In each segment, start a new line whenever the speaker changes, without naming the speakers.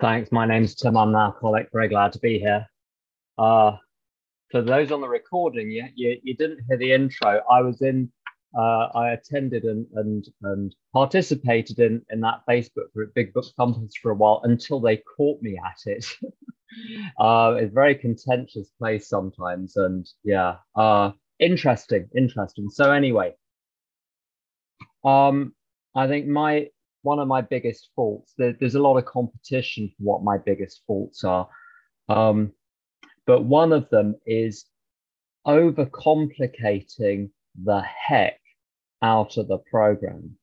Thanks. My name's Tim. I'm an alcoholic. Very glad to be here. Uh, for those on the recording, you, you, you didn't hear the intro. I was in, uh, I attended and, and, and participated in, in that Facebook group, Big Book Compass, for a while until they caught me at it. uh, it's a very contentious place sometimes. And yeah, uh, interesting, interesting. So, anyway, um, I think my one of my biggest faults. There, there's a lot of competition for what my biggest faults are, um, but one of them is overcomplicating the heck out of the program.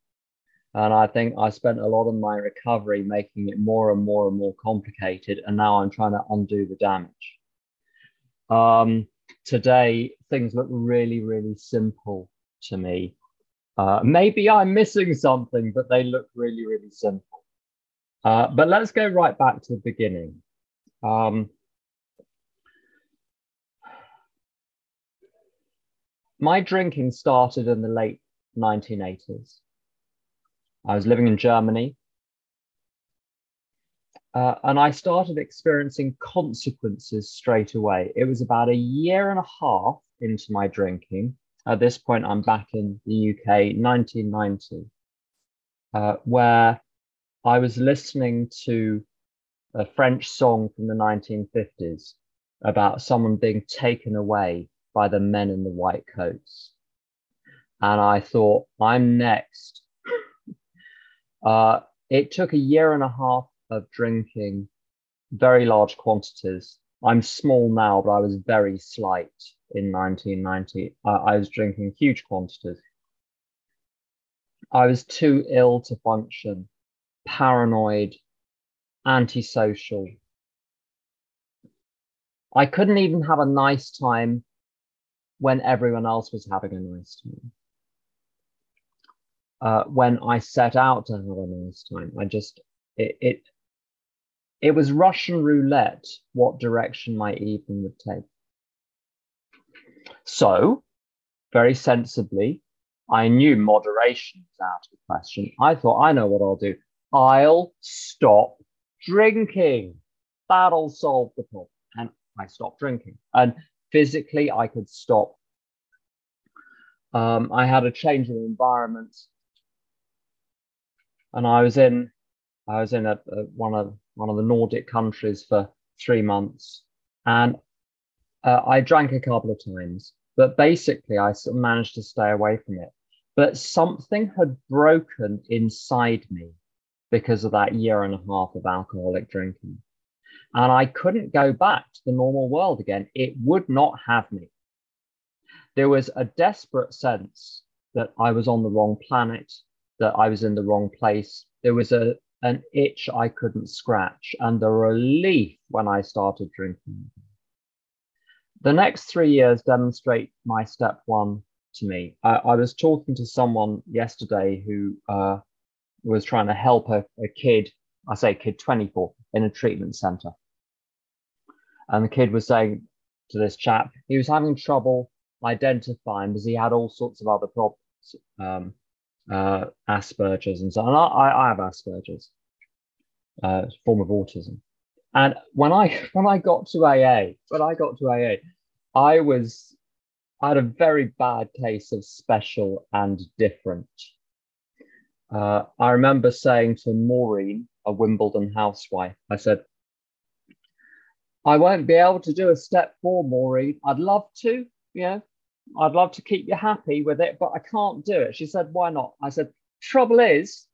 And I think I spent a lot of my recovery making it more and more and more complicated, and now I'm trying to undo the damage. Um, today, things look really, really simple to me. Uh, maybe I'm missing something, but they look really, really simple. Uh, but let's go right back to the beginning. Um, my drinking started in the late 1980s. I was living in Germany. Uh, and I started experiencing consequences straight away. It was about a year and a half into my drinking at this point, I'm back in the UK, 1990, uh, where I was listening to a French song from the 1950s about someone being taken away by the men in the white coats. And I thought, I'm next. uh, it took a year and a half of drinking very large quantities. I'm small now, but I was very slight in 1990. I, I was drinking huge quantities. I was too ill to function, paranoid, antisocial. I couldn't even have a nice time when everyone else was having a nice time. Uh, when I set out to have a nice time, I just it, it it was Russian roulette what direction my evening would take. So, very sensibly, I knew moderation was out of the question. I thought, I know what I'll do. I'll stop drinking. That'll solve the problem. And I stopped drinking. And physically, I could stop. Um, I had a change of environment. And I was in, I was in a, a, one of one of the Nordic countries for three months, and uh, I drank a couple of times, but basically I sort of managed to stay away from it. But something had broken inside me because of that year and a half of alcoholic drinking. And I couldn't go back to the normal world again. It would not have me. There was a desperate sense that I was on the wrong planet, that I was in the wrong place. There was a, an itch I couldn't scratch, and the relief when I started drinking. The next three years demonstrate my step one to me. I, I was talking to someone yesterday who uh, was trying to help a, a kid, I say kid 24, in a treatment center. And the kid was saying to this chap, he was having trouble identifying because he had all sorts of other problems, um, uh, Asperger's and so on. I, I have Asperger's, uh, form of autism. And when I when I got to AA, when I got to AA, I was I had a very bad case of special and different. Uh, I remember saying to Maureen, a Wimbledon housewife, I said, I won't be able to do a step four, Maureen. I'd love to, you know, I'd love to keep you happy with it, but I can't do it. She said, Why not? I said, Trouble is,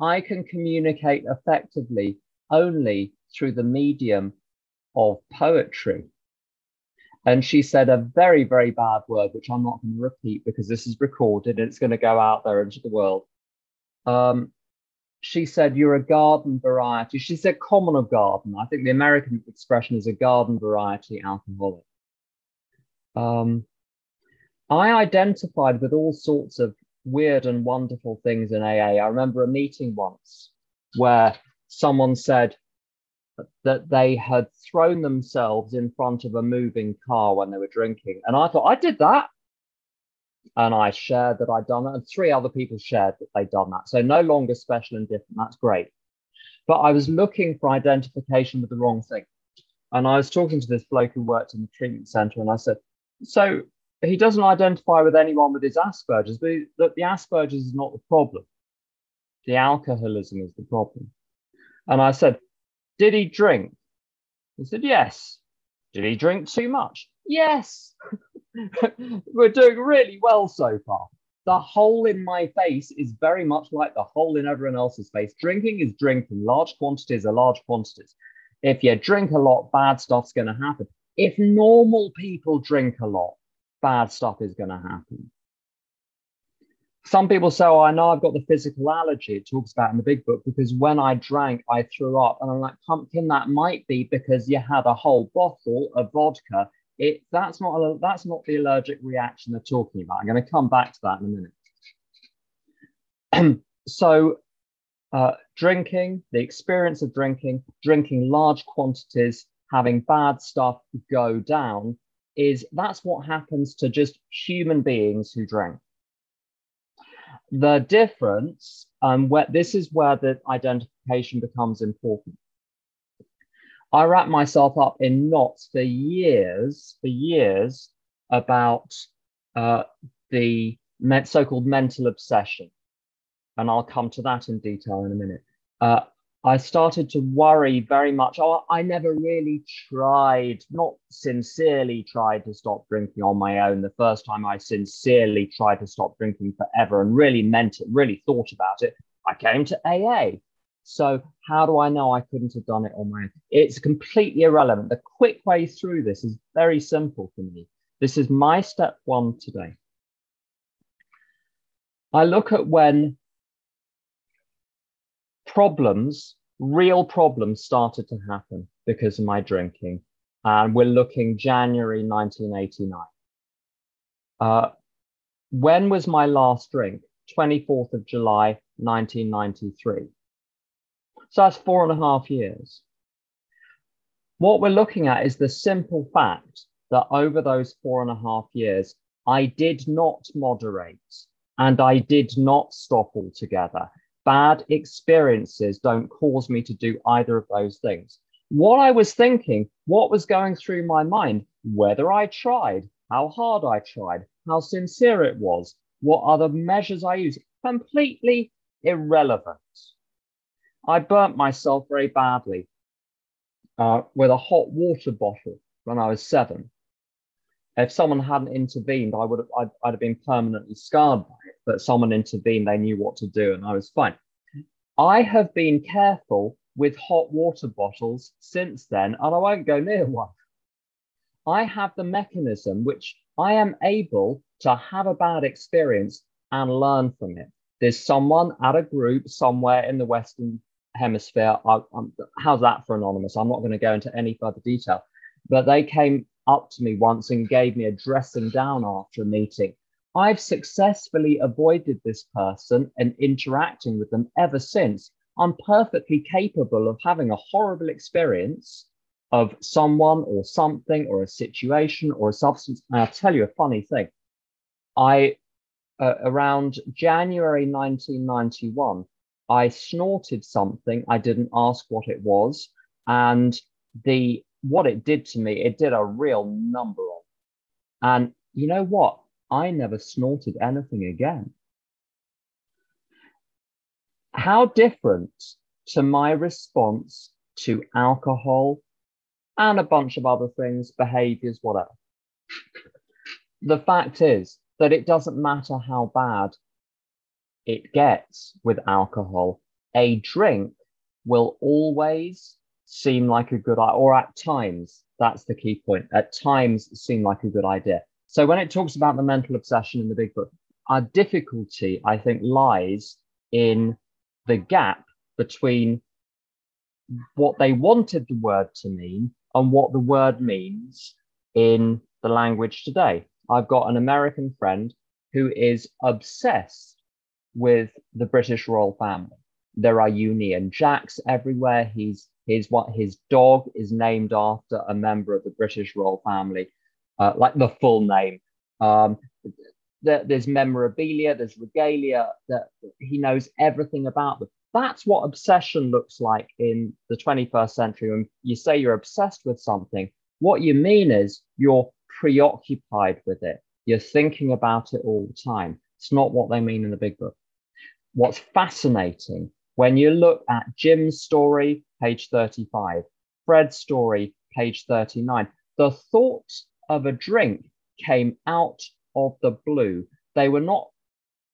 I can communicate effectively only through the medium of poetry. And she said a very, very bad word, which I'm not going to repeat because this is recorded and it's going to go out there into the world. Um, she said, You're a garden variety. She said, common of garden. I think the American expression is a garden variety alcoholic. Um, I identified with all sorts of weird and wonderful things in AA. I remember a meeting once where someone said that they had thrown themselves in front of a moving car when they were drinking. And I thought, I did that. And I shared that I'd done it. And three other people shared that they'd done that. So no longer special and different. That's great. But I was looking for identification with the wrong thing. And I was talking to this bloke who worked in the treatment center, and I said, So he doesn't identify with anyone with his Asperger's, but the, the Asperger's is not the problem. The alcoholism is the problem. And I said, Did he drink? He said, Yes. Did he drink too much? Yes. We're doing really well so far. The hole in my face is very much like the hole in everyone else's face. Drinking is drinking. Large quantities are large quantities. If you drink a lot, bad stuff's going to happen. If normal people drink a lot, bad stuff is going to happen. Some people say, Oh, I know I've got the physical allergy. It talks about in the big book because when I drank, I threw up. And I'm like, Pumpkin, that might be because you had a whole bottle of vodka. It that's not that's not the allergic reaction they're talking about. I'm going to come back to that in a minute. so uh, drinking, the experience of drinking, drinking large quantities, having bad stuff go down is that's what happens to just human beings who drink. The difference, um, where this is where the identification becomes important. I wrapped myself up in knots for years, for years about uh, the so-called mental obsession, and I'll come to that in detail in a minute. Uh, I started to worry very much. Oh, I never really tried, not sincerely tried to stop drinking on my own. The first time I sincerely tried to stop drinking forever and really meant it, really thought about it, I came to AA. So, how do I know I couldn't have done it on my own? It's completely irrelevant. The quick way through this is very simple for me. This is my step one today. I look at when problems, real problems started to happen because of my drinking. And we're looking January 1989. Uh, when was my last drink? 24th of July, 1993. So that's four and a half years. What we're looking at is the simple fact that over those four and a half years, I did not moderate and I did not stop altogether bad experiences don't cause me to do either of those things. What I was thinking, what was going through my mind, whether I tried, how hard I tried, how sincere it was, what other measures I used, completely irrelevant. I burnt myself very badly uh, with a hot water bottle when I was seven. If someone hadn't intervened, I would have I'd, I'd have been permanently scarred by it. But someone intervened; they knew what to do, and I was fine. I have been careful with hot water bottles since then, and I won't go near one. I have the mechanism which I am able to have a bad experience and learn from it. There's someone at a group somewhere in the Western Hemisphere. I, how's that for anonymous? I'm not going to go into any further detail, but they came up to me once and gave me a dressing down after a meeting. I've successfully avoided this person and interacting with them ever since. I'm perfectly capable of having a horrible experience of someone or something or a situation or a substance. And I'll tell you a funny thing. I, uh, around January 1991, I snorted something. I didn't ask what it was. And the what it did to me, it did a real number on. And you know what? I never snorted anything again. How different to my response to alcohol and a bunch of other things, behaviors, whatever. the fact is that it doesn't matter how bad it gets with alcohol, a drink will always seem like a good idea, or at times, that's the key point, at times seem like a good idea. So when it talks about the mental obsession in the big book, our difficulty, I think, lies in the gap between what they wanted the word to mean and what the word means in the language today. I've got an American friend who is obsessed with the British royal family. There are Union Jacks everywhere. He's his what his dog is named after a member of the British royal family uh, like the full name. Um, there's memorabilia, there's regalia that he knows everything about them. That's what obsession looks like in the 21st century. When you say you're obsessed with something, what you mean is you're preoccupied with it. You're thinking about it all the time. It's not what they mean in the big book. What's fascinating when you look at Jim's story, page 35, Fred's story, page 39, the thought of a drink came out of the blue. They were not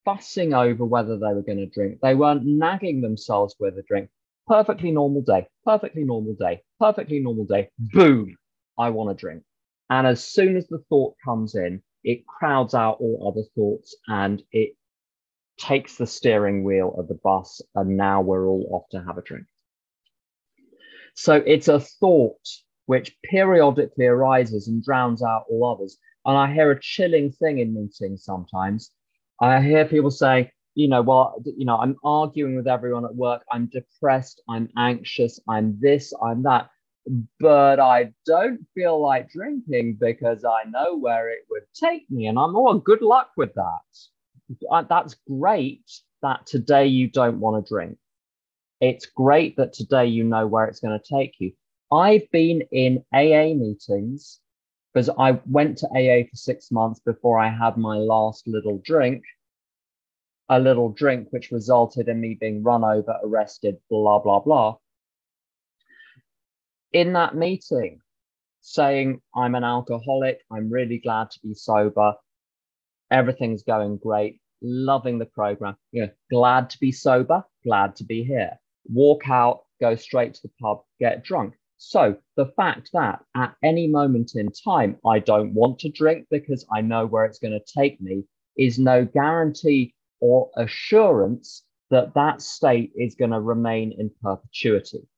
fussing over whether they were going to drink. They weren't nagging themselves with a drink. Perfectly normal day, perfectly normal day, perfectly normal day. Boom, I want a drink. And as soon as the thought comes in, it crowds out all other thoughts and it takes the steering wheel of the bus. And now we're all off to have a drink. So it's a thought which periodically arises and drowns out all others. And I hear a chilling thing in meetings sometimes. I hear people say, you know, well, you know, I'm arguing with everyone at work. I'm depressed. I'm anxious. I'm this. I'm that. But I don't feel like drinking because I know where it would take me. And I'm, oh, good luck with that. That's great that today you don't want to drink. It's great that today you know where it's going to take you. I've been in AA meetings because I went to AA for six months before I had my last little drink, a little drink which resulted in me being run over, arrested, blah, blah, blah. In that meeting, saying, I'm an alcoholic, I'm really glad to be sober, everything's going great, loving the program, know, glad to be sober, glad to be here. Walk out, go straight to the pub, get drunk. So the fact that at any moment in time, I don't want to drink because I know where it's going to take me is no guarantee or assurance that that state is going to remain in perpetuity.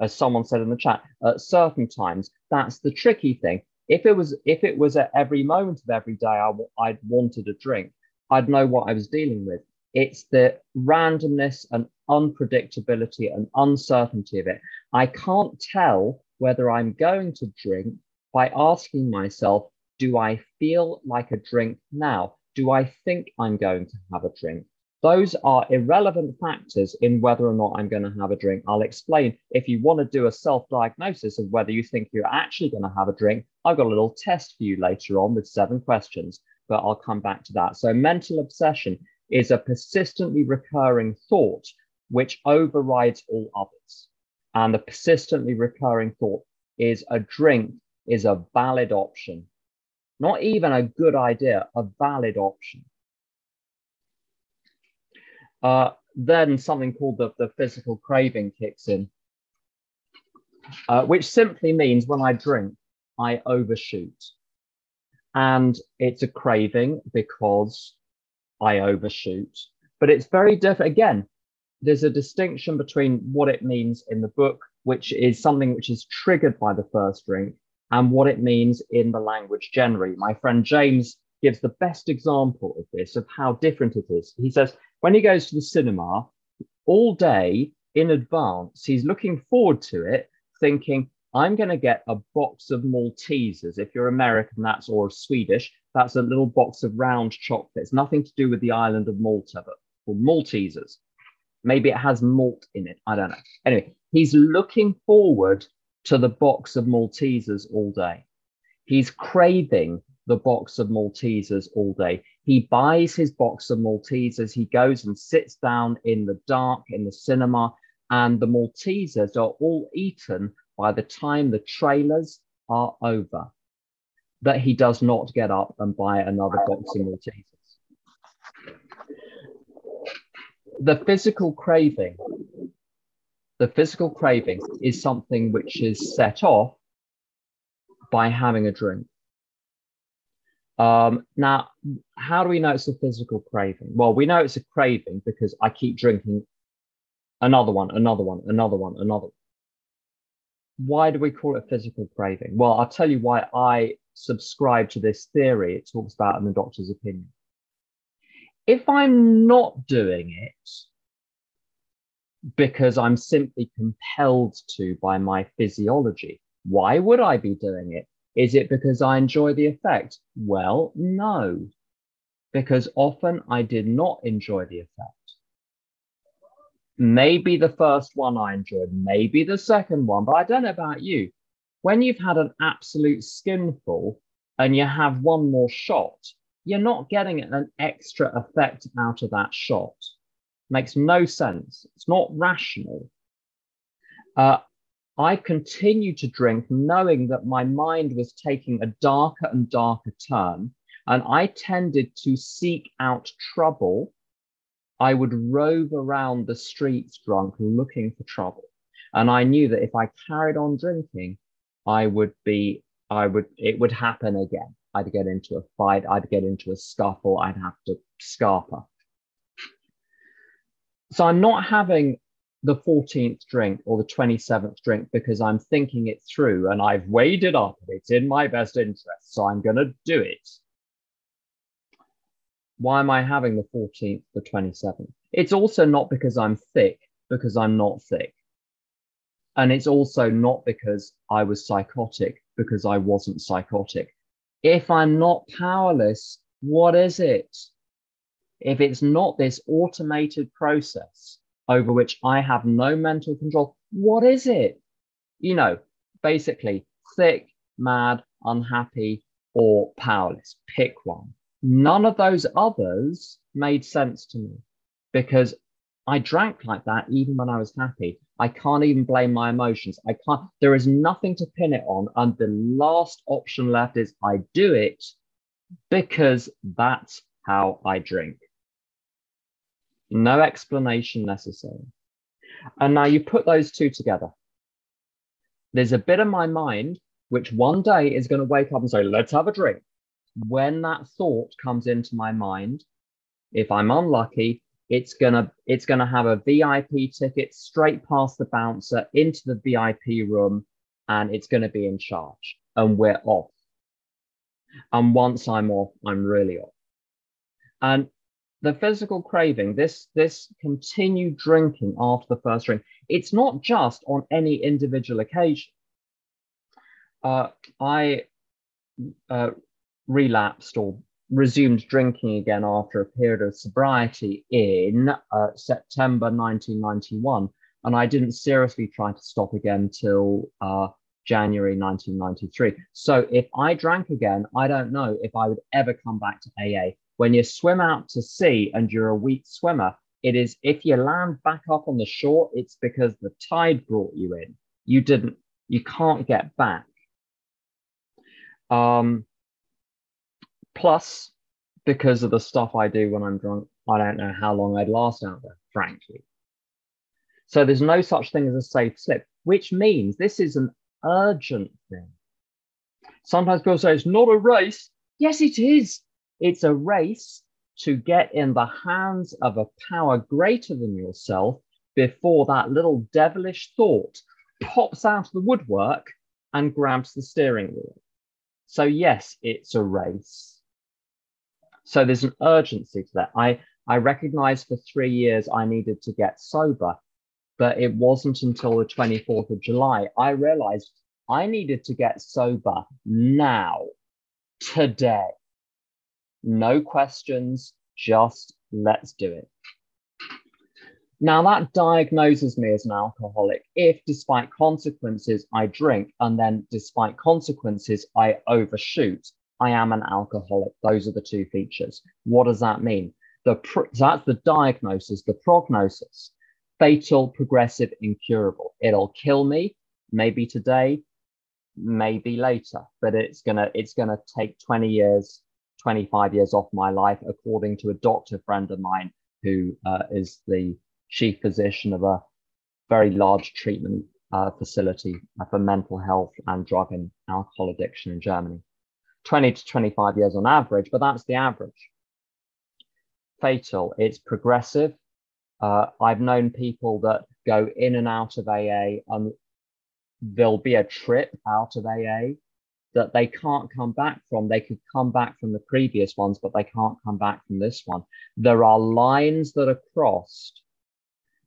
As someone said in the chat, at certain times, that's the tricky thing. If it was, if it was at every moment of every day I, I'd wanted a drink, I'd know what I was dealing with. It's the randomness and unpredictability and uncertainty of it. I can't tell whether I'm going to drink by asking myself, do I feel like a drink now? Do I think I'm going to have a drink? Those are irrelevant factors in whether or not I'm going to have a drink. I'll explain if you want to do a self diagnosis of whether you think you're actually going to have a drink. I've got a little test for you later on with seven questions, but I'll come back to that. So, mental obsession is a persistently recurring thought which overrides all others. And the persistently recurring thought is a drink is a valid option, not even a good idea, a valid option. Uh, then something called the, the physical craving kicks in, uh, which simply means when I drink, I overshoot. And it's a craving because I overshoot. But it's very different. Again, there's a distinction between what it means in the book, which is something which is triggered by the first drink, and what it means in the language generally. My friend James gives the best example of this, of how different it is. He says, when he goes to the cinema all day in advance, he's looking forward to it, thinking, I'm going to get a box of Maltesers. If you're American, that's or Swedish, that's a little box of round chocolates, nothing to do with the island of Malta, but called Maltesers. Maybe it has malt in it. I don't know. Anyway, he's looking forward to the box of Maltesers all day. He's craving the box of Maltesers all day. He buys his box of Maltesers. He goes and sits down in the dark in the cinema, and the Maltesers are all eaten by the time the trailers are over. That he does not get up and buy another box of Maltesers the physical craving, the physical craving is something which is set off by having a drink. Um, now, how do we know it's a physical craving? Well, we know it's a craving because I keep drinking another one, another one, another one, another one. Why do we call it physical craving? Well, I'll tell you why I subscribe to this theory it talks about in the doctor's opinion if I'm not doing it because I'm simply compelled to by my physiology, why would I be doing it? Is it because I enjoy the effect? Well, no, because often I did not enjoy the effect. maybe the first one I enjoyed, maybe the second one, but I don't know about you. When you've had an absolute skinful and you have one more shot, you're not getting an extra effect out of that shot. Makes no sense. It's not rational. Uh, I continued to drink knowing that my mind was taking a darker and darker turn, and I tended to seek out trouble. I would rove around the streets drunk looking for trouble. And I knew that if I carried on drinking, I would be, I would, it would happen again. I'd get into a fight, I'd get into a scuffle, I'd have to scarper. So I'm not having the 14th drink or the 27th drink because I'm thinking it through and I've weighed it up it's in my best interest. So I'm going to do it. Why am I having the 14th, the 27th? It's also not because I'm thick, because I'm not thick. And it's also not because I was psychotic, because I wasn't psychotic. If I'm not powerless, what is it? If it's not this automated process over which I have no mental control, what is it? You know, basically, sick, mad, unhappy, or powerless. Pick one. None of those others made sense to me because I drank like that even when I was happy. I can't even blame my emotions. I can't, there is nothing to pin it on. And the last option left is I do it because that's how I drink. No explanation necessary. And now you put those two together. There's a bit of my mind which one day is going to wake up and say, let's have a drink. When that thought comes into my mind, if I'm unlucky, it's gonna it's gonna have a VIP ticket straight past the bouncer into the VIP room, and it's gonna be in charge, and we're off. And once I'm off, I'm really off. And the physical craving, this this continued drinking after the first drink, it's not just on any individual occasion. Uh, I uh, relapsed or resumed drinking again after a period of sobriety in uh, September 1991. And I didn't seriously try to stop again till uh, January 1993. So if I drank again, I don't know if I would ever come back to AA. When you swim out to sea and you're a weak swimmer, it is if you land back up on the shore, it's because the tide brought you in. You didn't, you can't get back. Um, Plus, because of the stuff I do when I'm drunk, I don't know how long I'd last out there, frankly. So there's no such thing as a safe slip, which means this is an urgent thing. Sometimes people say it's not a race. Yes, it is. It's a race to get in the hands of a power greater than yourself before that little devilish thought pops out of the woodwork and grabs the steering wheel. So, yes, it's a race. So there's an urgency to that. I, I recognized for three years I needed to get sober, but it wasn't until the 24th of July I realized I needed to get sober now, today. No questions, just let's do it. Now, that diagnoses me as an alcoholic if, despite consequences, I drink and then, despite consequences, I overshoot. I am an alcoholic. Those are the two features. What does that mean? The that's the diagnosis, the prognosis. Fatal, progressive, incurable. It'll kill me, maybe today, maybe later, but it's gonna it's gonna take 20 years, 25 years off my life, according to a doctor friend of mine who uh, is the chief physician of a very large treatment uh, facility for mental health and drug and alcohol addiction in Germany. 20 to 25 years on average, but that's the average. Fatal, it's progressive. Uh, I've known people that go in and out of AA and there'll be a trip out of AA that they can't come back from. They could come back from the previous ones, but they can't come back from this one. There are lines that are crossed,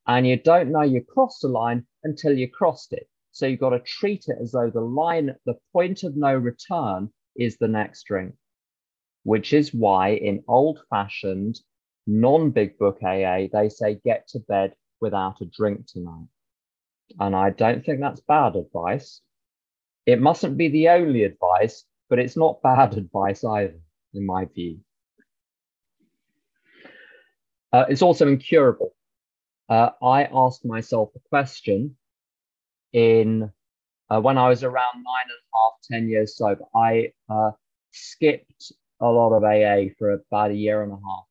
and you don't know you crossed a line until you crossed it. So you've got to treat it as though the line, the point of no return is the next drink, which is why in old fashioned, non big book AA, they say get to bed without a drink tonight. And I don't think that's bad advice. It mustn't be the only advice, but it's not bad advice either, in my view. Uh, it's also incurable. Uh, I asked myself the question in uh, when I was around nine and a half, 10 years sober. I uh, skipped a lot of AA for about a year and a half.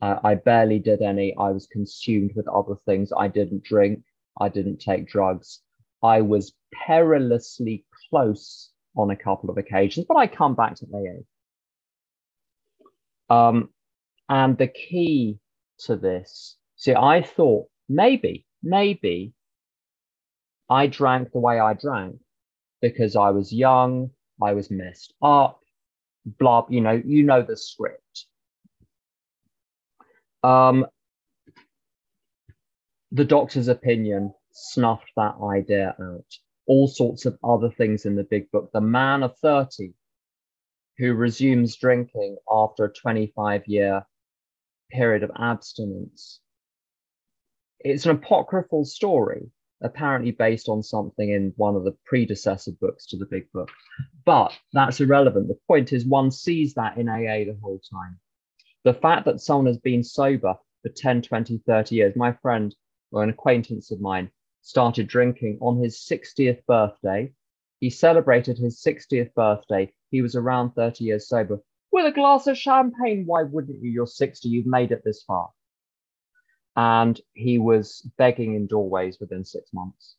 Uh, I barely did any. I was consumed with other things. I didn't drink. I didn't take drugs. I was perilously close on a couple of occasions, but I come back to AA. Um, and the key to this, see, I thought maybe, maybe I drank the way I drank because I was young, I was messed up, blah, you know, you know the script. Um, the doctor's opinion snuffed that idea out. All sorts of other things in the big book. The man of 30 who resumes drinking after a 25 year period of abstinence. It's an apocryphal story, apparently based on something in one of the predecessor books to the big book. But that's irrelevant. The point is, one sees that in AA the whole time. The fact that someone has been sober for 10, 20, 30 years, my friend or an acquaintance of mine started drinking on his 60th birthday. He celebrated his 60th birthday. He was around 30 years sober with a glass of champagne. Why wouldn't you? You're 60, you've made it this far. And he was begging in doorways within six months.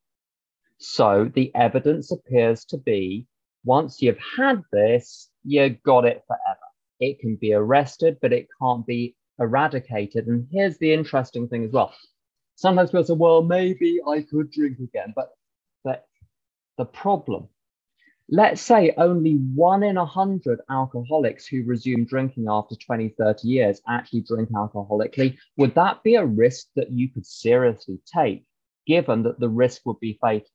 So the evidence appears to be once you've had this, you got it forever. It can be arrested, but it can't be eradicated. And here's the interesting thing as well. Sometimes people say, well, maybe I could drink again. But, but the problem let's say only one in a hundred alcoholics who resume drinking after 20, 30 years actually drink alcoholically, would that be a risk that you could seriously take, given that the risk would be fatal?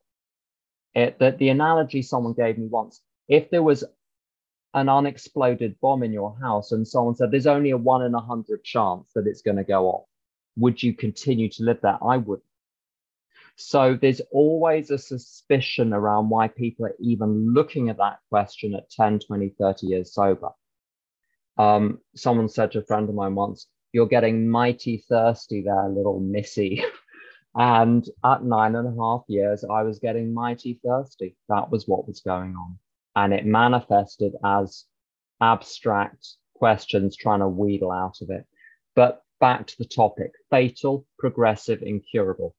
It, that the analogy someone gave me once, if there was an unexploded bomb in your house and someone said there's only a one in a hundred chance that it's going to go off, would you continue to live there? I wouldn't. So there's always a suspicion around why people are even looking at that question at 10, 20, 30 years sober. Um, someone said to a friend of mine once, You're getting mighty thirsty there, little missy. and at nine and a half years, I was getting mighty thirsty. That was what was going on. And it manifested as abstract questions trying to wheedle out of it. But back to the topic fatal, progressive, incurable.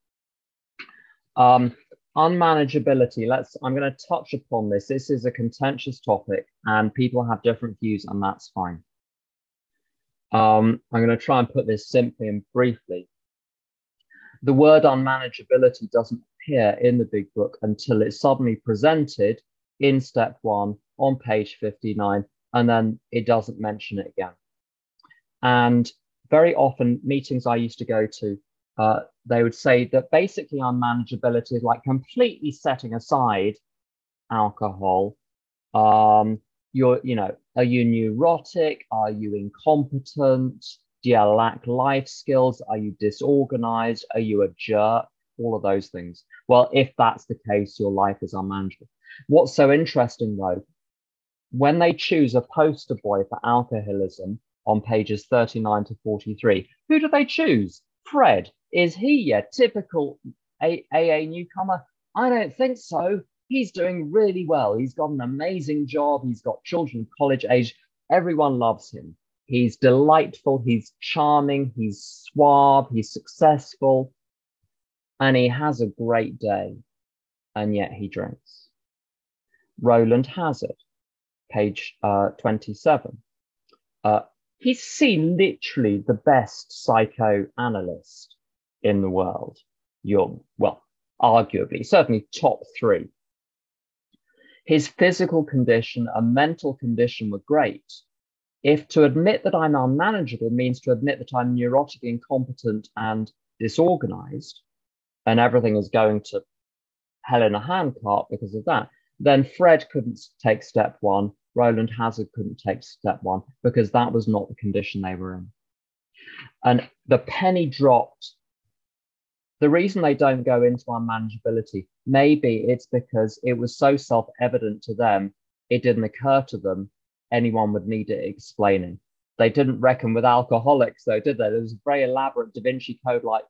Um, unmanageability. Let's. I'm going to touch upon this. This is a contentious topic, and people have different views, and that's fine. Um, I'm going to try and put this simply and briefly. The word unmanageability doesn't appear in the big book until it's suddenly presented in step one on page 59, and then it doesn't mention it again. And very often, meetings I used to go to, uh, they would say that basically unmanageability is like completely setting aside alcohol. Um, you're, you know, are you neurotic? Are you incompetent? Do you lack life skills? Are you disorganized? Are you a jerk? All of those things. Well, if that's the case, your life is unmanageable. What's so interesting though, when they choose a poster boy for alcoholism on pages 39 to 43, who do they choose? Fred. Is he a typical AA newcomer? I don't think so. He's doing really well. He's got an amazing job. He's got children college age. Everyone loves him. He's delightful. He's charming. He's suave. He's successful. And he has a great day. And yet he drinks. Rowland Hazard, page uh, 27. Uh, he's seen literally the best psychoanalyst in the world. You're, well, arguably, certainly top three. His physical condition and mental condition were great. If to admit that I'm unmanageable means to admit that I'm neurotic, incompetent, and disorganized, and everything is going to hell in a handcart because of that, then Fred couldn't take step one, Rowland Hazard couldn't take step one because that was not the condition they were in. And the penny dropped the reason they don't go into unmanageability, maybe it's because it was so self evident to them, it didn't occur to them anyone would need it explaining. They didn't reckon with alcoholics, though, did they? There was very elaborate Da Vinci Code like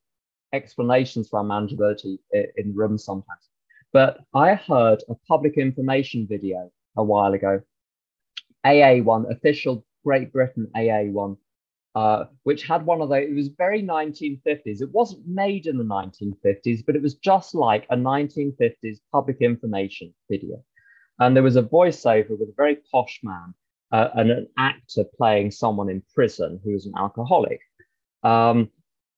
explanations for unmanageability in rooms sometimes. But I heard a public information video a while ago, AA one, official Great Britain AA one, uh, which had one of those, it was very 1950s. It wasn't made in the 1950s, but it was just like a 1950s public information video. And there was a voiceover with a very posh man uh, and an actor playing someone in prison who was an alcoholic. Um,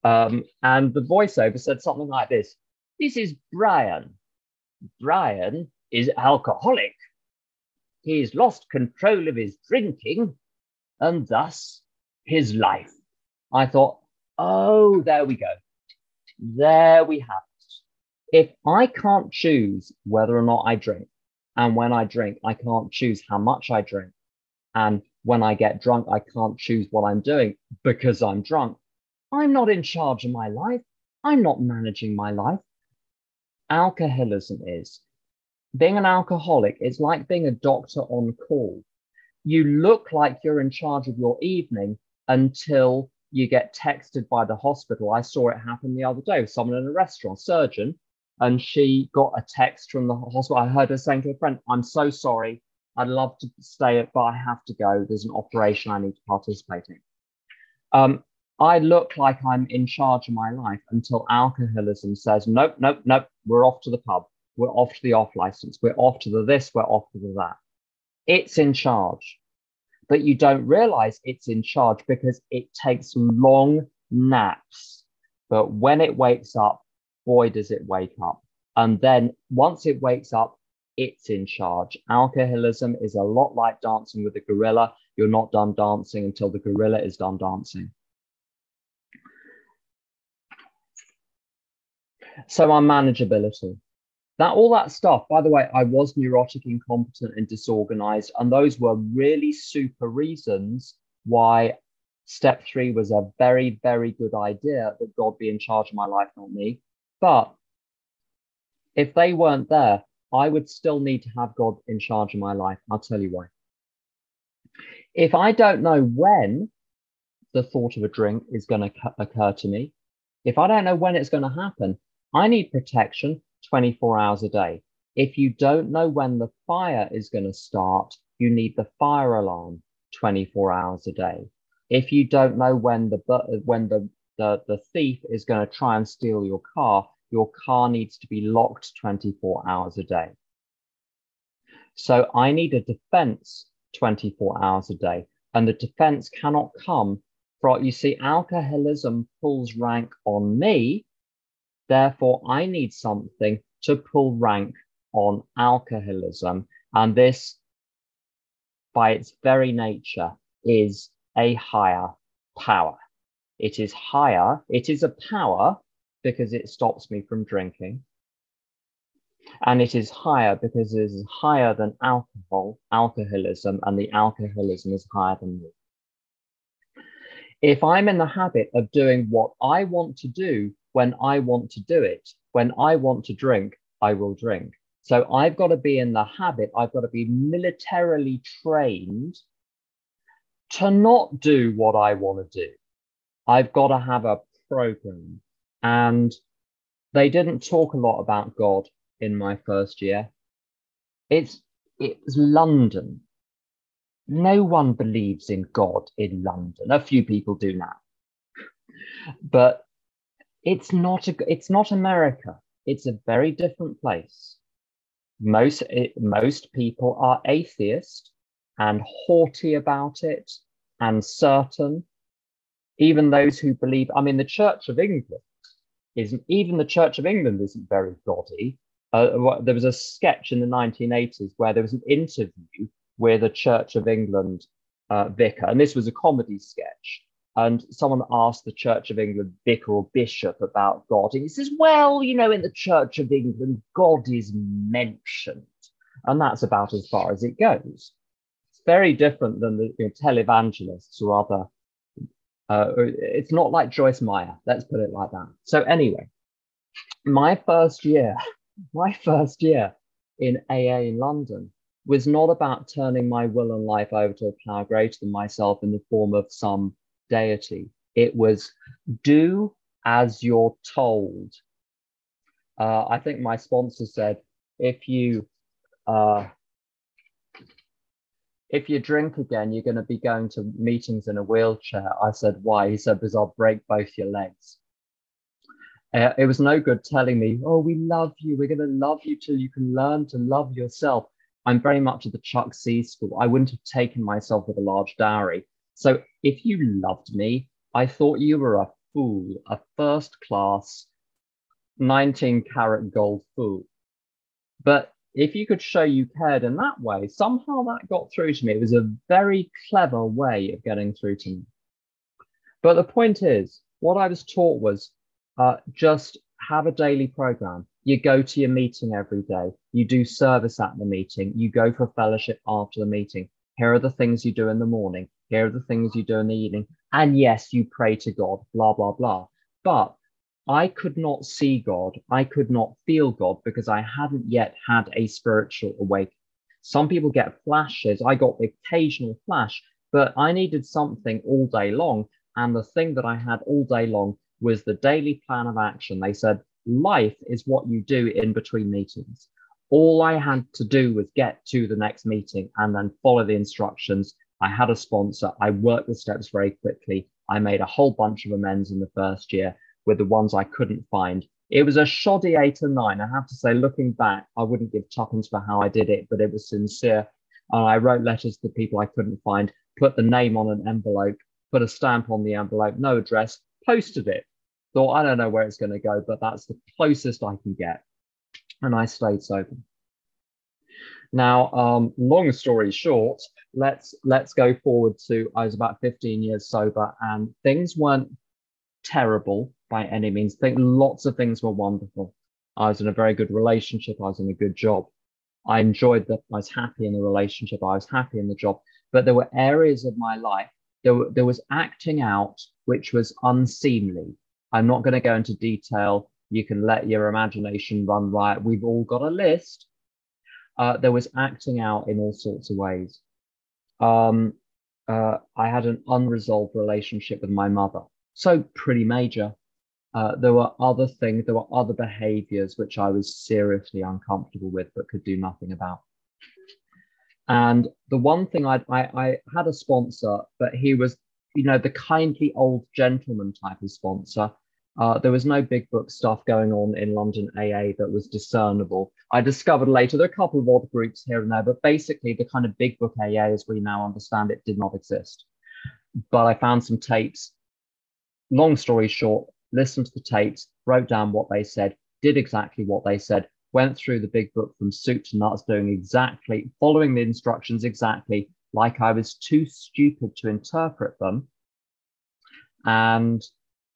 um, and the voiceover said something like this This is Brian. Brian is alcoholic. He's lost control of his drinking and thus his life. I thought, oh, there we go. There we have it. If I can't choose whether or not I drink, and when I drink, I can't choose how much I drink, and when I get drunk, I can't choose what I'm doing because I'm drunk, I'm not in charge of my life. I'm not managing my life. Alcoholism is. Being an alcoholic is like being a doctor on call. You look like you're in charge of your evening until you get texted by the hospital. I saw it happen the other day with someone in a restaurant, surgeon, and she got a text from the hospital. I heard her saying to a friend, I'm so sorry. I'd love to stay, but I have to go. There's an operation I need to participate in. Um, I look like I'm in charge of my life until alcoholism says, nope, nope, nope, we're off to the pub. We're off to the off license. We're off to the this, we're off to the that. It's in charge. But you don't realize it's in charge because it takes long naps. But when it wakes up, boy, does it wake up. And then once it wakes up, it's in charge. Alcoholism is a lot like dancing with a gorilla. You're not done dancing until the gorilla is done dancing. So unmanageability. That all that stuff, by the way, I was neurotic, incompetent, and disorganized. And those were really super reasons why step three was a very, very good idea that God be in charge of my life, not me. But if they weren't there, I would still need to have God in charge of my life. I'll tell you why. If I don't know when the thought of a drink is going to occur to me, if I don't know when it's going to happen, I need protection 24 hours a day. If you don't know when the fire is going to start, you need the fire alarm 24 hours a day. If you don't know when the when the the, the thief is going to try and steal your car, your car needs to be locked 24 hours a day. So I need a defense 24 hours a day. And the defense cannot come from, you see, alcoholism pulls rank on me Therefore, I need something to pull rank on alcoholism. And this, by its very nature, is a higher power. It is higher, it is a power because it stops me from drinking. And it is higher because it is higher than alcohol, alcoholism, and the alcoholism is higher than me. If I'm in the habit of doing what I want to do when I want to do it. When I want to drink, I will drink. So I've got to be in the habit, I've got to be militarily trained to not do what I want to do. I've got to have a program. And they didn't talk a lot about God in my first year. It's it's London. No one believes in God in London. A few people do now. But it's not a, it's not America. It's a very different place. Most it, most people are atheist and haughty about it and certain. Even those who believe, I mean, the Church of England isn't even the Church of England isn't very godly. Uh, there was a sketch in the 1980s where there was an interview with a Church of England uh, vicar, and this was a comedy sketch and someone asked the Church of England vicar or bishop about God, and he says, Well, you know, in the Church of England, God is mentioned. And that's about as far as it goes. It's very different than the you know, televangelists or other. Uh, it's not like Joyce Meyer, let's put it like that. So, anyway, my first year, my first year in AA in London was not about turning my will and life over to a power greater than myself in the form of some deity. It was do as you're told. Uh, I think my sponsor said, if you uh, if you drink again, you're going to be going to meetings in a wheelchair. I said, why? He said, because I'll break both your legs. Uh, it was no good telling me, oh, we love you. We're going to love you till you can learn to love yourself. I'm very much at the Chuck C school. I wouldn't have taken myself with a large dowry. So if you loved me, I thought you were a fool, a first class 19 karat gold fool. But if you could show you cared in that way, somehow that got through to me. It was a very clever way of getting through to me. But the point is, what I was taught was uh, just have a daily program. You go to your meeting every day. You do service at the meeting. You go for fellowship after the meeting. Here are the things you do in the morning. Here are the things you do in the evening. And yes, you pray to God, blah, blah, blah. But I could not see God. I could not feel God because I hadn't yet had a spiritual awakening. Some people get flashes. I got the occasional flash, but I needed something all day long. And the thing that I had all day long was the daily plan of action. They said, life is what you do in between meetings. All I had to do was get to the next meeting and then follow the instructions. I had a sponsor. I worked the steps very quickly. I made a whole bunch of amends in the first year with the ones I couldn't find. It was a shoddy eight or nine. I have to say, looking back, I wouldn't give tuppence for how I did it, but it was sincere. And I wrote letters to people I couldn't find, put the name on an envelope, put a stamp on the envelope, no address, posted it. Thought, I don't know where it's going to go, but that's the closest I can get. And I stayed sober. Now, um, long story short, let's let's go forward to I was about 15 years sober, and things weren't terrible by any means. Think lots of things were wonderful. I was in a very good relationship. I was in a good job. I enjoyed that. I was happy in the relationship. I was happy in the job. But there were areas of my life, there, were, there was acting out which was unseemly. I'm not going to go into detail. You can let your imagination run riot. We've all got a list. Uh, there was acting out in all sorts of ways. Um, uh, I had an unresolved relationship with my mother. So pretty major. Uh, there were other things, there were other behaviors which I was seriously uncomfortable with, but could do nothing about. And the one thing I'd, I, I had a sponsor, but he was, you know, the kindly old gentleman type of sponsor. Uh, there was no big book stuff going on in London AA that was discernible. I discovered later there are a couple of odd groups here and there, but basically the kind of big book AA as we now understand it did not exist. But I found some tapes. Long story short, listened to the tapes, wrote down what they said, did exactly what they said, went through the big book from soup to nuts, doing exactly, following the instructions exactly like I was too stupid to interpret them. And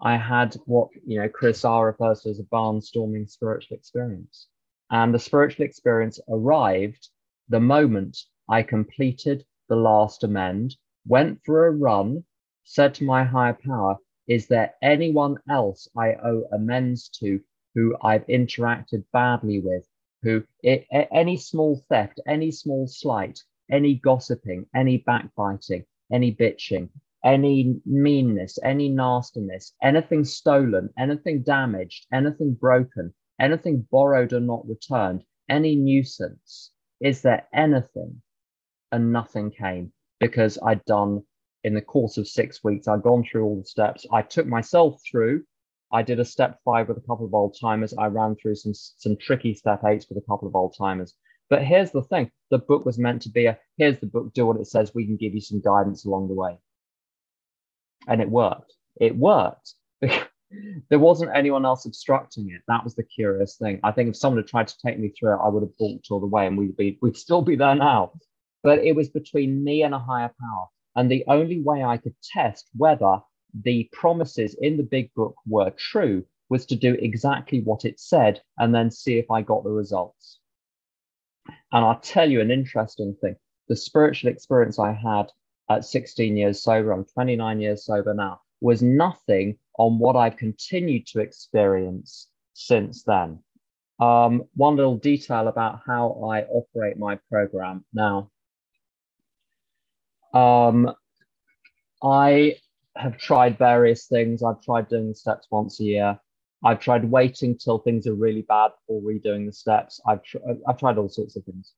I had what, you know, Chris R refers to as a barnstorming spiritual experience. And the spiritual experience arrived the moment I completed the last amend, went for a run, said to my higher power, is there anyone else I owe amends to who I've interacted badly with? Who it, any small theft, any small slight, any gossiping, any backbiting, any bitching, any meanness, any nastiness, anything stolen, anything damaged, anything broken, anything borrowed or not returned, any nuisance? Is there anything? And nothing came because I'd done in the course of six weeks, I'd gone through all the steps. I took myself through. I did a step five with a couple of old timers. I ran through some some tricky step eights with a couple of old timers. But here's the thing: the book was meant to be a here's the book, do what it says. We can give you some guidance along the way, and it worked. It worked. there wasn't anyone else obstructing it. That was the curious thing. I think if someone had tried to take me through it, I would have balked all the way, and we'd be we'd still be there now. But it was between me and a higher power. And the only way I could test whether the promises in the big book were true was to do exactly what it said and then see if I got the results. And I'll tell you an interesting thing the spiritual experience I had at 16 years sober, I'm 29 years sober now, was nothing on what I've continued to experience since then. Um, one little detail about how I operate my program now. Um, I have tried various things. I've tried doing the steps once a year. I've tried waiting till things are really bad before redoing the steps. I've tr- I've tried all sorts of things.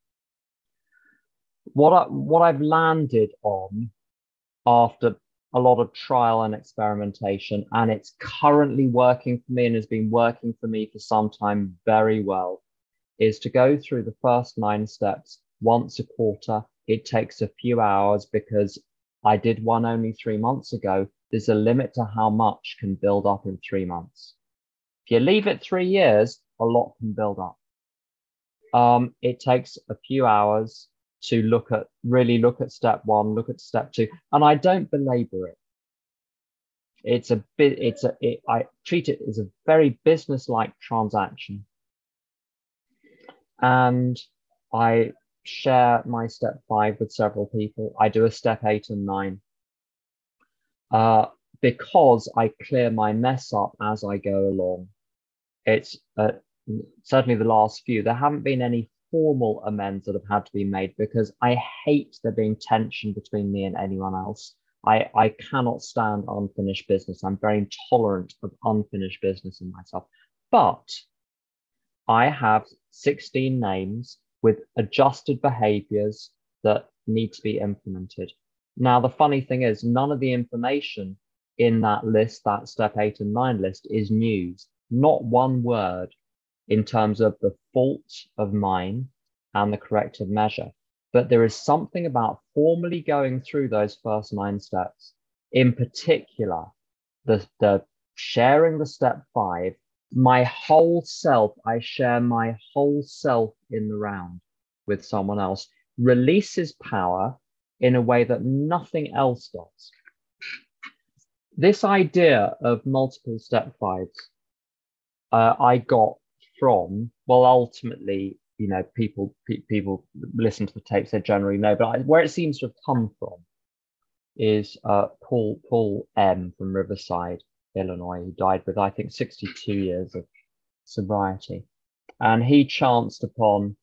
What I what I've landed on after a lot of trial and experimentation, and it's currently working for me and has been working for me for some time very well, is to go through the first nine steps once a quarter. It takes a few hours because I did one only three months ago. There's a limit to how much can build up in three months. If you leave it three years, a lot can build up. Um, it takes a few hours to look at, really look at step one, look at step two, and I don't belabor it. It's a bit, it's a, it, I treat it as a very business-like transaction. And I share my step five with several people. I do a step eight and nine. Uh, because I clear my mess up as I go along. It's uh, certainly the last few. There haven't been any formal amends that have had to be made because I hate there being tension between me and anyone else. I, I cannot stand unfinished business. I'm very intolerant of unfinished business in myself. But I have 16 names with adjusted behaviors that need to be implemented. Now, the funny thing is, none of the information in that list, that step eight and nine list, is news. Not one word in terms of the fault of mine and the corrective measure. But there is something about formally going through those first nine steps, in particular, the, the sharing the step five, my whole self, I share my whole self in the round with someone else, releases power in a way that nothing else does. This idea of multiple step fives, uh, I got from, well, ultimately, you know, people pe- people listen to the tapes, they generally know, but I, where it seems to have come from is uh, Paul Paul M from Riverside, Illinois, who died with I think 62 years of sobriety, and he chanced upon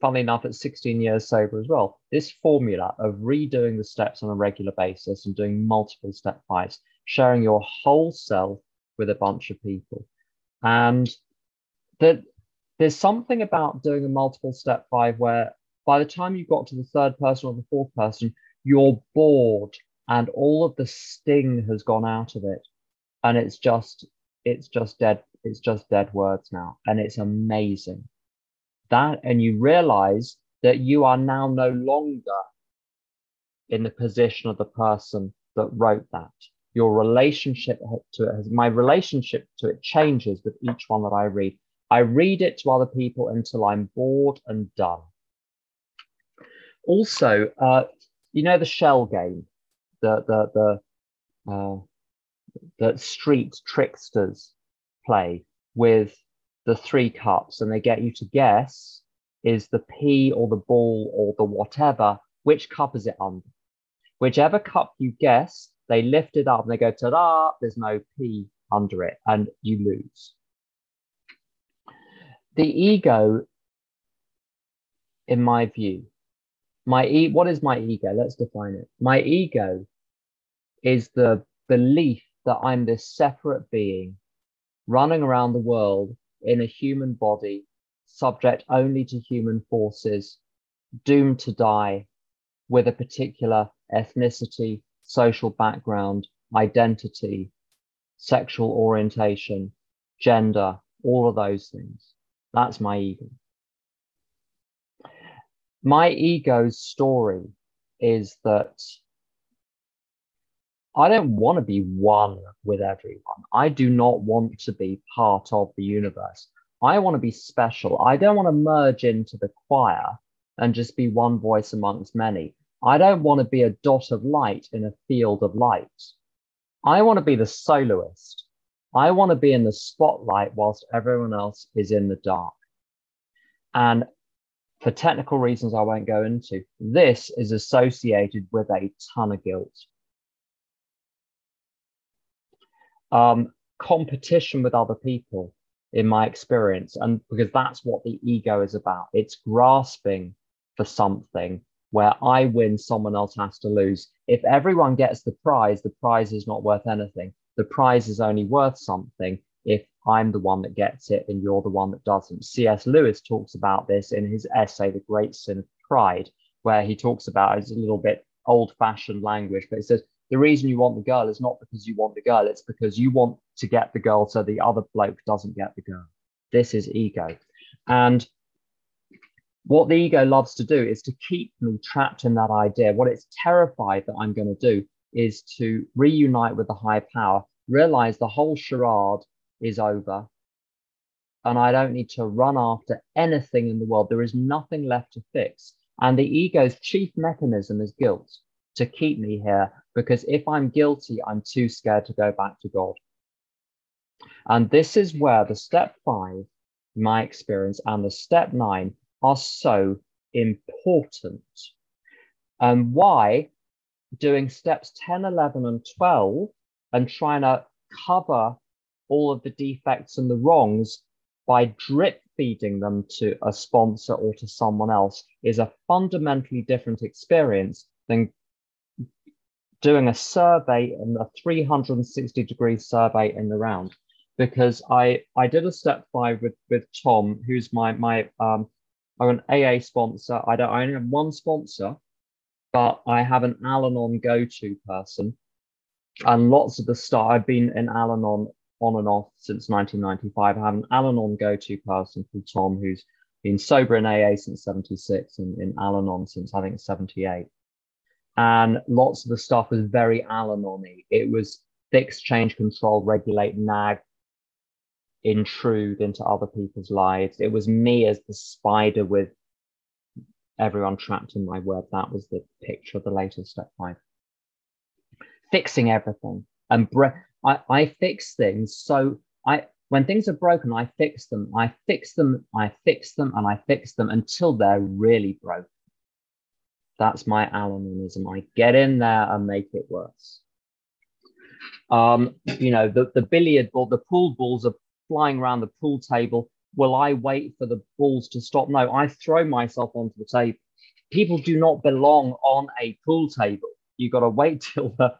funnily enough, at 16 years sober as well, this formula of redoing the steps on a regular basis and doing multiple step fives, sharing your whole self with a bunch of people. And that there's something about doing a multiple step five where by the time you got to the third person or the fourth person, you're bored and all of the sting has gone out of it. And it's just, it's just dead, it's just dead words now. And it's amazing that and you realize that you are now no longer in the position of the person that wrote that. Your relationship to it has, my relationship to it changes with each one that I read. I read it to other people until I'm bored and done. Also, uh, you know the shell game, the the the uh, the street tricksters play with the three cups and they get you to guess is the pea or the ball or the whatever, which cup is it under? Whichever cup you guess, they lift it up and they go, ta-da, there's no pea under it and you lose. The ego, in my view, my e what is my ego? Let's define it. My ego is the belief that I'm this separate being running around the world in a human body, subject only to human forces, doomed to die with a particular ethnicity, social background, identity, sexual orientation, gender, all of those things. That's my ego. My ego's story is that I don't want to be one with everyone. I do not want to be part of the universe. I want to be special. I don't want to merge into the choir and just be one voice amongst many. I don't want to be a dot of light in a field of light. I want to be the soloist. I want to be in the spotlight whilst everyone else is in the dark. And for technical reasons I won't go into, this is associated with a ton of guilt. um, competition with other people in my experience. And because that's what the ego is about it's grasping for something where I win, someone else has to lose. If everyone gets the prize, the prize is not worth anything. The prize is only worth something if I'm the one that gets it and you're the one that doesn't. C.S. Lewis talks about this in his essay, The Great Sin of Pride, where he talks about it's a little bit old fashioned language, but he says the reason you want the girl is not because you want the girl, it's because you want to get the girl so the other bloke doesn't get the girl. This is ego. And what the ego loves to do is to keep me trapped in that idea. What it's terrified that I'm going to do is to reunite with the higher power, realize the whole charade is over, and I don't need to run after anything in the world. There is nothing left to fix. And the ego's chief mechanism is guilt to keep me here, because if I'm guilty, I'm too scared to go back to God. And this is where the step five, my experience, and the step nine are so important. And why doing steps 10, 11, and 12 and trying to cover all of the defects and the wrongs by drip feeding them to a sponsor or to someone else is a fundamentally different experience than doing a survey and a 360 degree survey in the round because I I did a step five with with Tom, who's my my um I'm an AA sponsor. I don't I only have one sponsor, but I have an Al-Anon go-to person. And lots of the stuff I've been in Al-Anon on and off since 1995. I have an Al-Anon go-to person called Tom, who's been sober in AA since 76 and in Al-Anon since I think 78. And lots of the stuff was very Al-Anon-y. It was fix, change, control, regulate, nag, intrude into other people's lives. It was me as the spider with everyone trapped in my web. That was the picture of the latest step five. Fixing everything and bre- I, I fix things. So I when things are broken, I fix them. I fix them. I fix them, and I fix them until they're really broken. That's my Al-Anonism. I get in there and make it worse. Um, you know, the, the billiard ball, the pool balls are flying around the pool table. Will I wait for the balls to stop? No, I throw myself onto the table. People do not belong on a pool table. You've got to wait till the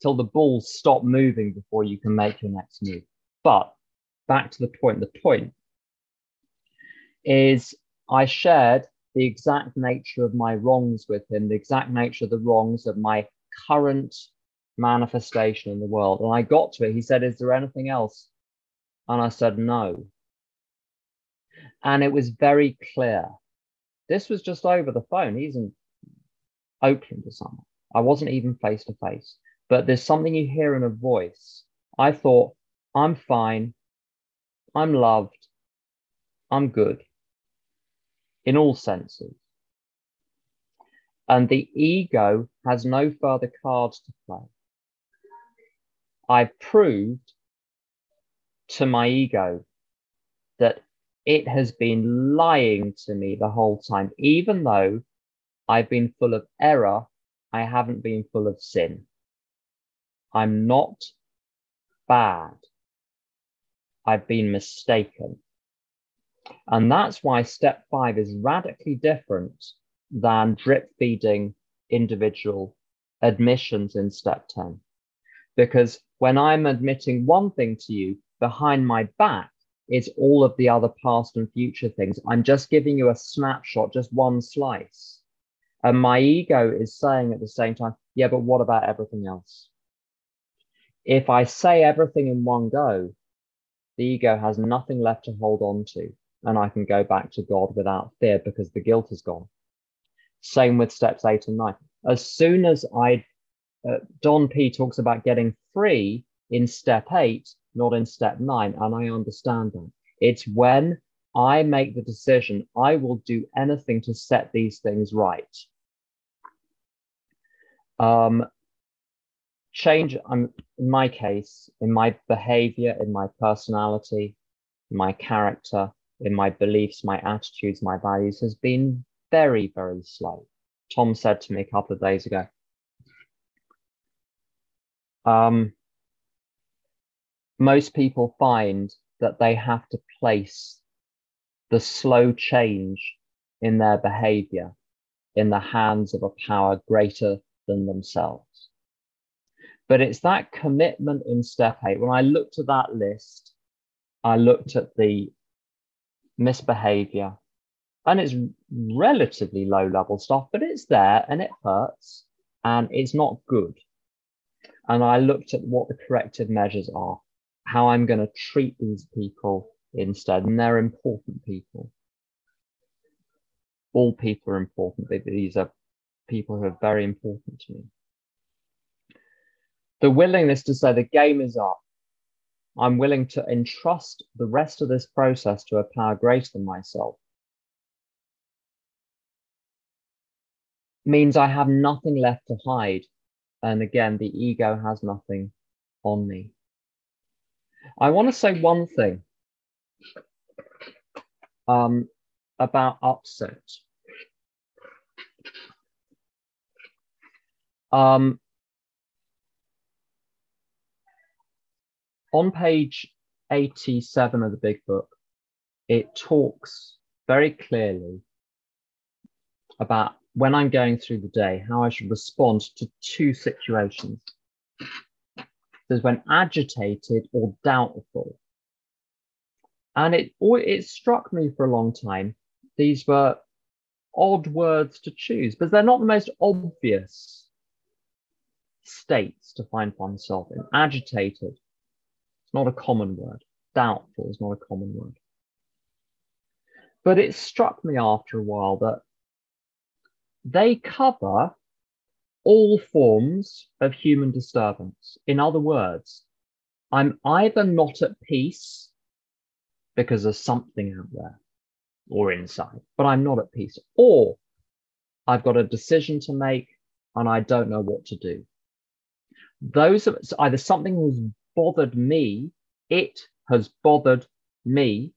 till the balls stop moving before you can make your next move. But back to the point. The point is I shared the exact nature of my wrongs with him, the exact nature of the wrongs of my current manifestation in the world. And I got to it. He said, Is there anything else? And I said, No. And it was very clear. This was just over the phone. He's in Oakland or something. I wasn't even face to face, but there's something you hear in a voice. I thought, I'm fine. I'm loved. I'm good in all senses. And the ego has no further cards to play. I proved to my ego that it has been lying to me the whole time. Even though I've been full of error, I haven't been full of sin. I'm not bad. I've been mistaken. And that's why step five is radically different than drip feeding individual admissions in step 10. Because when I'm admitting one thing to you, behind my back is all of the other past and future things. I'm just giving you a snapshot, just one slice. And my ego is saying at the same time, yeah, but what about everything else? If I say everything in one go, the ego has nothing left to hold on to. And I can go back to God without fear because the guilt is gone. Same with steps eight and nine. As soon as I, uh, Don P talks about getting free in step eight, not in step nine. And I understand that. It's when I make the decision, I will do anything to set these things right. Um, change, um, in my case, in my behavior, in my personality, my character, in my beliefs, my attitudes, my values has been very, very slow. Tom said to me a couple of days ago, um, most people find that they have to place the slow change in their behavior in the hands of a power greater than themselves. But it's that commitment in step eight. When I looked at that list, I looked at the misbehavior and it's relatively low level stuff, but it's there and it hurts and it's not good. And I looked at what the corrective measures are, how I'm going to treat these people instead. And they're important people. All people are important. These are people who are very important to me. The willingness to say the game is up. I'm willing to entrust the rest of this process to a power greater than myself. Means I have nothing left to hide and again, the ego has nothing on me. I want to say one thing um, about upset. Um, on page 87 of the big book, it talks very clearly about when I'm going through the day, how I should respond to two situations. There's when agitated or doubtful. And it, oh, it struck me for a long time. These were odd words to choose, but they're not the most obvious states to find oneself in. Agitated, it's not a common word. Doubtful is not a common word. But it struck me after a while that they cover all forms of human disturbance. In other words, I'm either not at peace because there's something out there or inside, but I'm not at peace, or I've got a decision to make and I don't know what to do. Those are either something has bothered me, it has bothered me,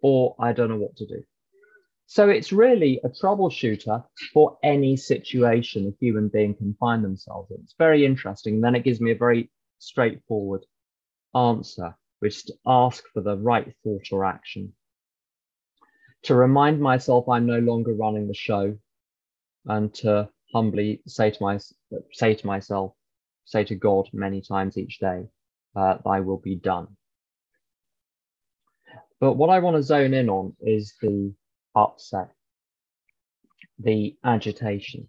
or I don't know what to do. So it's really a troubleshooter for any situation a human being can find themselves in. It's very interesting. And then it gives me a very straightforward answer, which is to ask for the right thought or action. To remind myself I'm no longer running the show and to humbly say to, my, say to myself, say to God many times each day, uh, I will be done. But what I want to zone in on is the upset, the agitation.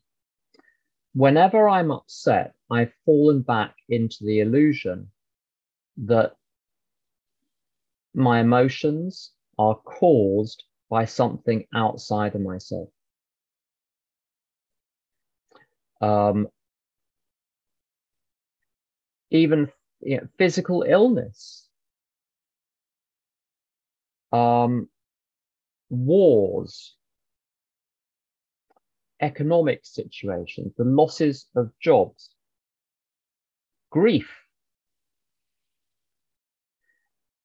Whenever I'm upset, I've fallen back into the illusion that my emotions are caused by something outside of myself. Um, even you know, physical illness, um, wars, economic situations, the losses of jobs, grief,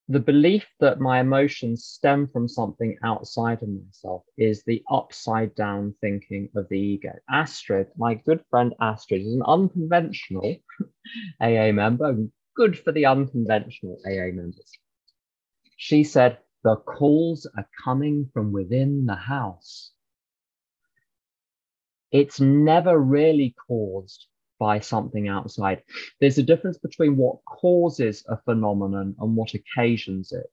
the belief that my emotions stem from something outside of myself is the upside down thinking of the ego. Astrid, my good friend Astrid, is an unconventional AA member, good for the unconventional AA members. She said, the calls are coming from within the house. It's never really caused by something outside. There's a difference between what causes a phenomenon and what occasions it.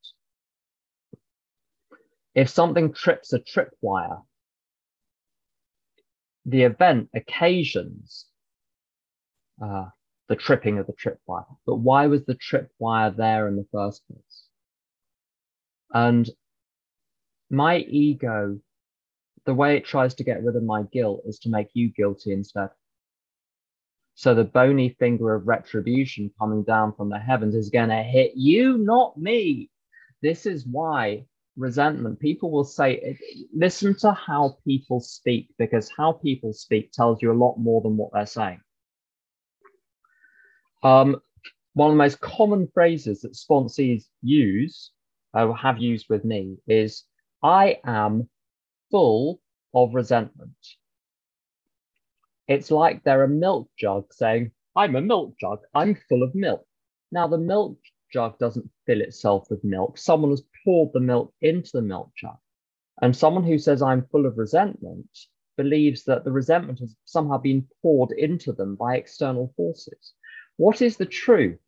If something trips a tripwire, the event occasions uh, the tripping of the tripwire. But why was the tripwire there in the first place? And my ego, the way it tries to get rid of my guilt is to make you guilty instead. So the bony finger of retribution coming down from the heavens is going to hit you, not me. This is why resentment, people will say, listen to how people speak, because how people speak tells you a lot more than what they're saying. Um, one of the most common phrases that sponsees use uh, have used with me is I am full of resentment. It's like they're a milk jug saying, I'm a milk jug, I'm full of milk. Now, the milk jug doesn't fill itself with milk. Someone has poured the milk into the milk jug. And someone who says, I'm full of resentment, believes that the resentment has somehow been poured into them by external forces. What is the truth?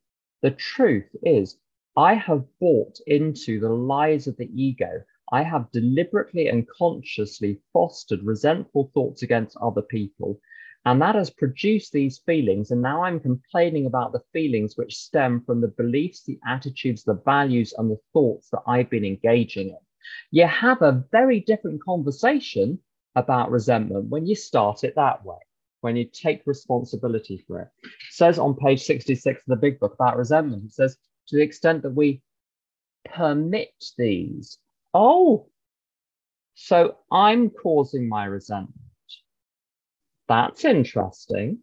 The truth is, I have bought into the lies of the ego. I have deliberately and consciously fostered resentful thoughts against other people. And that has produced these feelings. And now I'm complaining about the feelings which stem from the beliefs, the attitudes, the values, and the thoughts that I've been engaging in. You have a very different conversation about resentment when you start it that way, when you take responsibility for it. it says on page 66 of the big book about resentment, it says, to the extent that we permit these. Oh, so I'm causing my resentment. That's interesting.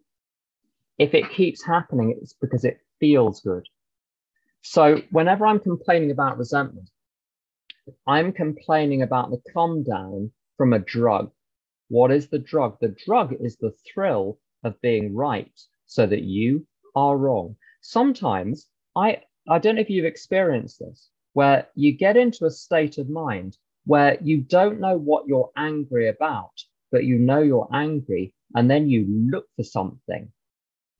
If it keeps happening, it's because it feels good. So whenever I'm complaining about resentment, I'm complaining about the come down from a drug. What is the drug? The drug is the thrill of being right so that you are wrong. Sometimes I I don't know if you've experienced this, where you get into a state of mind where you don't know what you're angry about, but you know you're angry, and then you look for something.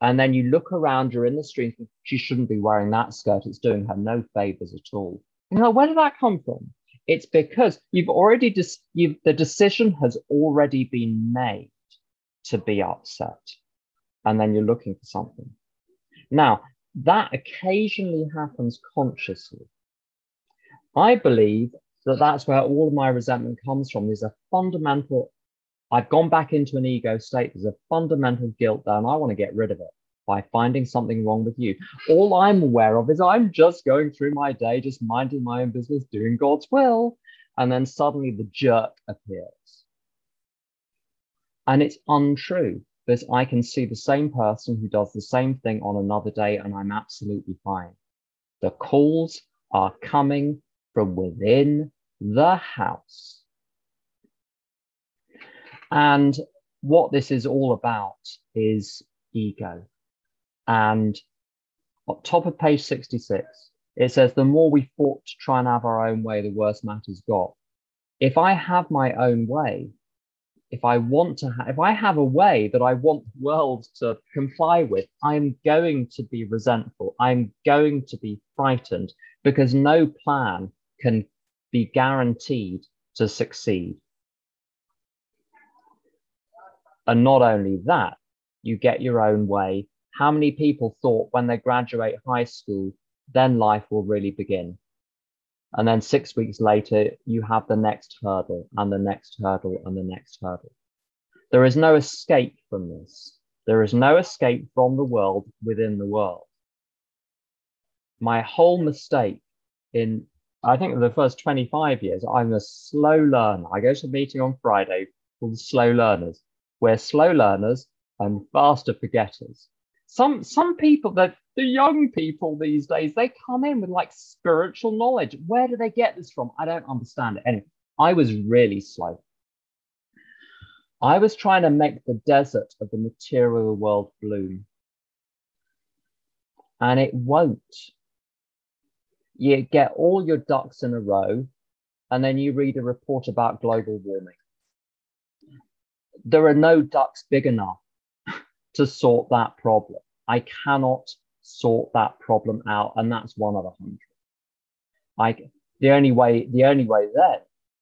And then you look around, you're in the street, she shouldn't be wearing that skirt, it's doing her no favors at all. You know, where did that come from? It's because you've already you've, the decision has already been made to be upset, and then you're looking for something. Now, that occasionally happens consciously. I believe that that's where all of my resentment comes from. There's a fundamental, I've gone back into an ego state. There's a fundamental guilt there, and I want to get rid of it by finding something wrong with you. All I'm aware of is I'm just going through my day, just minding my own business, doing God's will. And then suddenly the jerk appears. And it's untrue but I can see the same person who does the same thing on another day and I'm absolutely fine. The calls are coming from within the house. And what this is all about is ego. And on top of page 66, it says the more we fought to try and have our own way, the worse matters got. If I have my own way, if I want to, ha- if I have a way that I want the world to comply with, I'm going to be resentful. I'm going to be frightened because no plan can be guaranteed to succeed. And not only that, you get your own way. How many people thought when they graduate high school, then life will really begin? And then six weeks later, you have the next hurdle and the next hurdle and the next hurdle. There is no escape from this. There is no escape from the world within the world. My whole mistake in, I think, the first 25 years, I'm a slow learner. I go to a meeting on Friday called Slow Learners. We're slow learners and faster forgetters. Some some people that the young people these days, they come in with like spiritual knowledge. Where do they get this from? I don't understand it. Anyway, I was really slow. I was trying to make the desert of the material world bloom. And it won't. You get all your ducks in a row, and then you read a report about global warming. There are no ducks big enough to sort that problem. I cannot sort that problem out, and that's one of a hundred. Like the only way the only way then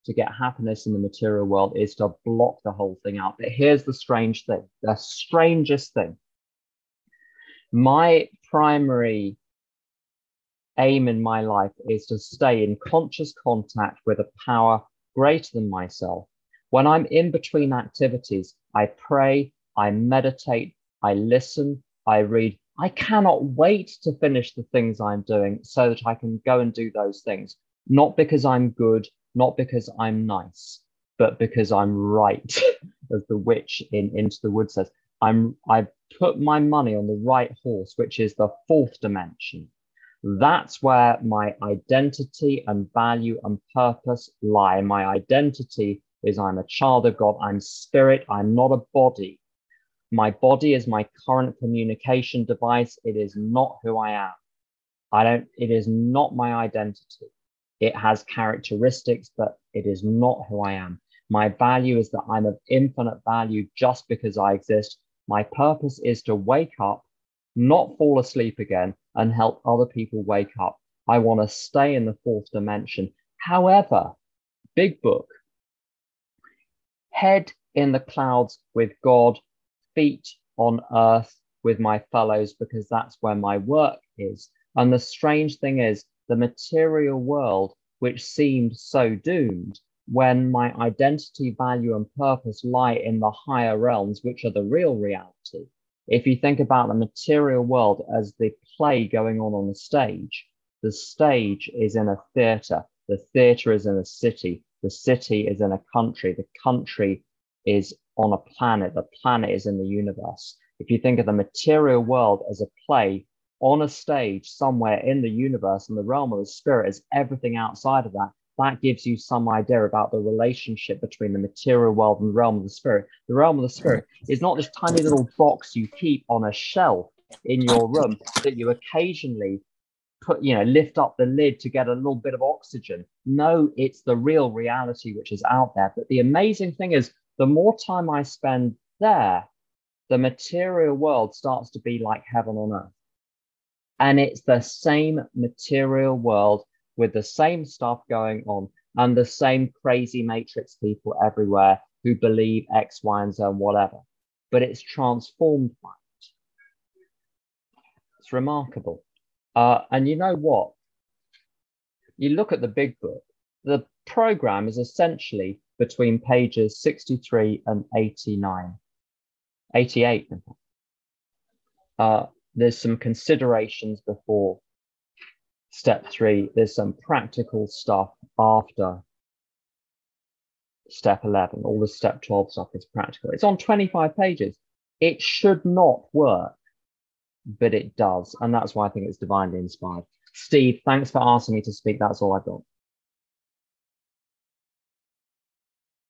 to get happiness in the material world is to block the whole thing out. But here's the strange thing: the strangest thing. My primary aim in my life is to stay in conscious contact with a power greater than myself. When I'm in between activities, I pray, I meditate, I listen, I read. I cannot wait to finish the things I'm doing so that I can go and do those things. Not because I'm good, not because I'm nice, but because I'm right, as the witch in Into the Woods says. I'm I've put my money on the right horse, which is the fourth dimension. That's where my identity and value and purpose lie. My identity is I'm a child of God, I'm spirit, I'm not a body. My body is my current communication device. It is not who I am. I don't, it is not my identity. It has characteristics, but it is not who I am. My value is that I'm of infinite value just because I exist. My purpose is to wake up, not fall asleep again, and help other people wake up. I want to stay in the fourth dimension. However, big book, head in the clouds with God, feet on earth with my fellows, because that's where my work is. And the strange thing is, the material world, which seemed so doomed, when my identity, value, and purpose lie in the higher realms, which are the real reality. If you think about the material world as the play going on on the stage, the stage is in a theatre, the theatre is in a city, the city is in a country, the country is on a planet, the planet is in the universe. If you think of the material world as a play on a stage somewhere in the universe and the realm of the spirit is everything outside of that, that gives you some idea about the relationship between the material world and the realm of the spirit. The realm of the spirit is not this tiny little box you keep on a shelf in your room that you occasionally put, you know, lift up the lid to get a little bit of oxygen. No, it's the real reality which is out there. But the amazing thing is, the more time I spend there, the material world starts to be like heaven on earth. And it's the same material world with the same stuff going on and the same crazy matrix people everywhere who believe X, Y, and Z and whatever. But it's transformed by it. It's remarkable. Uh, and you know what? You look at the big book, the program is essentially between pages 63 and 89, 88. Uh, there's some considerations before step three, there's some practical stuff after step 11. All the step 12 stuff is practical. It's on 25 pages. It should not work, but it does. And that's why I think it's divinely inspired. Steve, thanks for asking me to speak. That's all I've got.